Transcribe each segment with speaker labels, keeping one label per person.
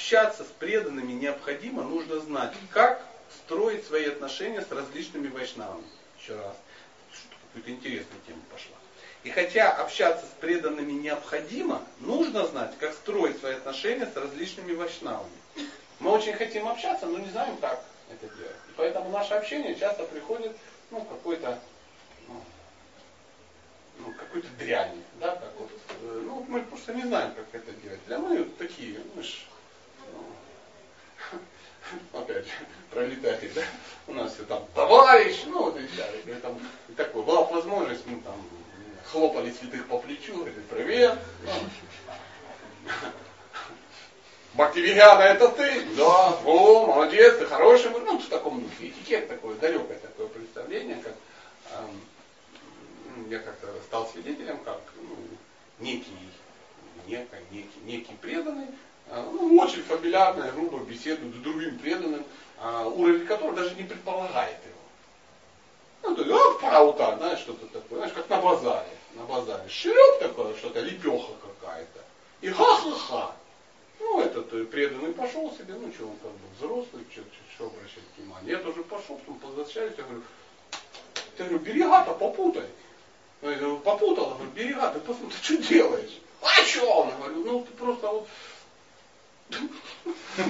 Speaker 1: общаться с преданными необходимо, нужно знать, как строить свои отношения с различными вайшнавами. Еще раз. Какую-то интересную тему пошла. И хотя общаться с преданными необходимо, нужно знать, как строить свои отношения с различными вайшнавами. Мы очень хотим общаться, но не знаем, как это делать. И поэтому наше общение часто приходит ну, какой-то ну, ну, какой-то дряни. Да, как вот, э, ну, мы просто не знаем, как это делать. Для мы вот такие, мы ж, ну, опять же, пролетарии, да, у нас все там товарищ, ну вот и далее. Там, и такое, была возможность, мы там хлопали святых по плечу, говорили, привет. Бактивиана, это ты? Да. О, молодец, ты хороший. Ну, в таком духе. Этикет такое, далекое такое представление, как эм, я как-то стал свидетелем, как ну, некий, некий, некий, некий преданный, ну, очень фамильярно, грубо беседует с другим преданным, э, уровень которого даже не предполагает его. Ну, то есть, а, паута, знаешь, что-то такое, знаешь, как на базаре. На базаре. Ширек такое, что-то, лепеха какая-то. И ха-ха-ха. Ну, этот э, преданный пошел себе, ну, что он как бы взрослый, что, что, обращать внимание. Я тоже пошел, потом возвращаюсь, я говорю, я говорю, берега-то попутай. Я говорю, попутал, я говорю, берега, ты посмотри, ты что делаешь? А что? Он говорю, ну ты просто вот я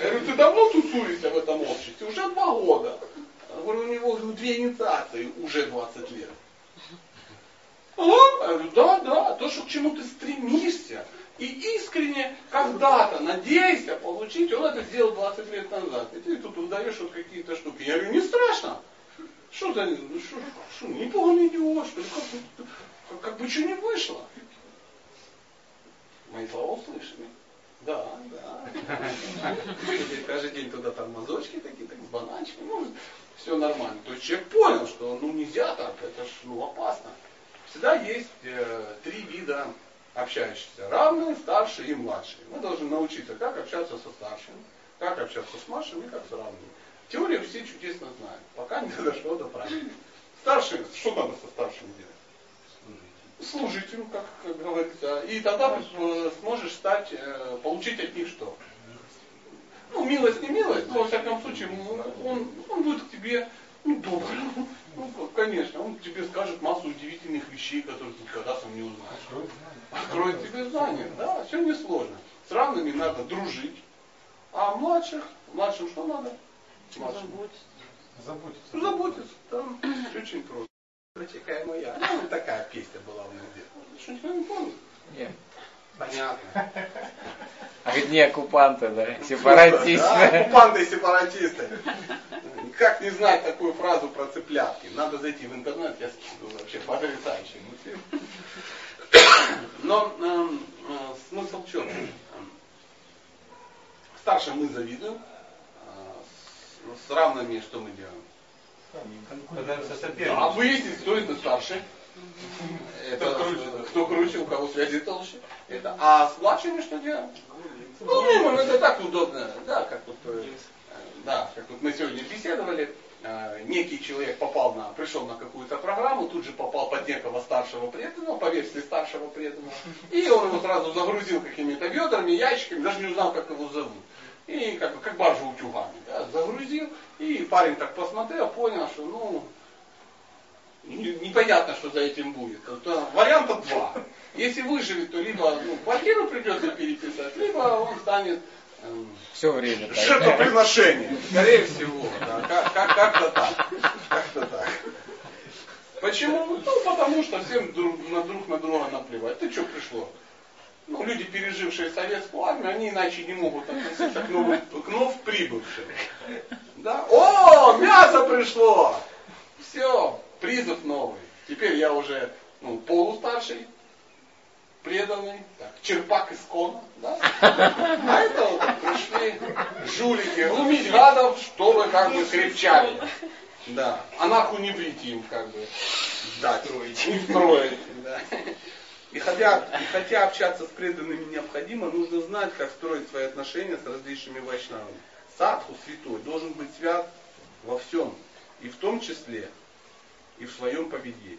Speaker 1: говорю, ты давно тусуешься в этом обществе? Уже два года. Я говорю, у него две инициации уже 20 лет. А? Я говорю, да, да, то, что к чему ты стремишься, и искренне когда-то надеешься получить, он это сделал 20 лет назад. И ты тут узнаешь вот какие-то штуки. Я говорю, не страшно. Что за, что, что, не не идиот, что? Как, как, как бы что не вышло. Мои слова услышали. Да, да. Каждый день туда там мазочки такие, так с бананчиками. Ну, все нормально. То есть человек понял, что ну нельзя так, это ж ну, опасно. Всегда есть э, три вида общающихся. Равные, старшие и младшие. Мы должны научиться, как общаться со старшим, как общаться с младшим и как с равными. Теорию все чудесно знают, пока не дошло до практики. Старший, что надо со старшим делать? Служить им, как, как говорится. И тогда э, сможешь стать, э, получить от них что? Ну, милость не милость, но во всяком случае он, он будет к тебе ну, добрый. Ну, конечно, он тебе скажет массу удивительных вещей, которые ты никогда сам не узнаешь. Откроет тебе знания. Да, все несложно. С равными надо дружить. А младших, младшим что надо? Младшим. Заботиться. Заботиться. Там очень просто. Какая моя. Ну, такая песня была у меня где-то. Что, никто не помнит?
Speaker 2: Нет.
Speaker 1: Понятно.
Speaker 2: А не оккупанты, да? Сепаратисты. Да,
Speaker 1: оккупанты и сепаратисты. Как не знать такую фразу про цыплятки? Надо зайти в интернет, я скину вообще потрясающий мультфильм. Но э, э, смысл в чем? Старшим мы завидуем, э, с равными что мы делаем? А выяснить, кто это старше. Это кто круче, кто круче, у кого связи толще. Это. А с младшими что делаем? Ну, мимо, это так удобно. Да, как вот, э, да, как вот мы сегодня беседовали. Э, некий человек попал на, пришел на какую-то программу, тут же попал под некого старшего преданного, по версии старшего преданного, и он его сразу загрузил какими-то ведрами, ящиками, даже не узнал, как его зовут. И как, бы, как баржу утюгами, да, загрузил, и парень так посмотрел, понял, что ну, непонятно, что за этим будет. Это варианта два. Если выживет, то либо ну, квартиру придется переписать, либо он станет
Speaker 2: эм, все время.
Speaker 1: Жертвоприношение. Скорее всего. Да, как, как, как-то так. Как-то так. Почему? Ну, потому что всем друг на друг на друга наплевать. Ты что пришло? Ну, люди, пережившие советскую армию, они иначе не могут относиться к, новым, к вновь прибывшим. Да? О, мясо пришло! Все, призыв новый. Теперь я уже ну, полустарший, преданный, так, черпак из кона. Да? А это вот пришли жулики, лумить гадов, чтобы как бы крепчали. Да. А нахуй не выйти им как бы дать. Не строить. Да. И хотя, и хотя общаться с преданными необходимо, нужно знать, как строить свои отношения с различными вайшнавами. Садху, святой, должен быть свят во всем, и в том числе и в своем поведении.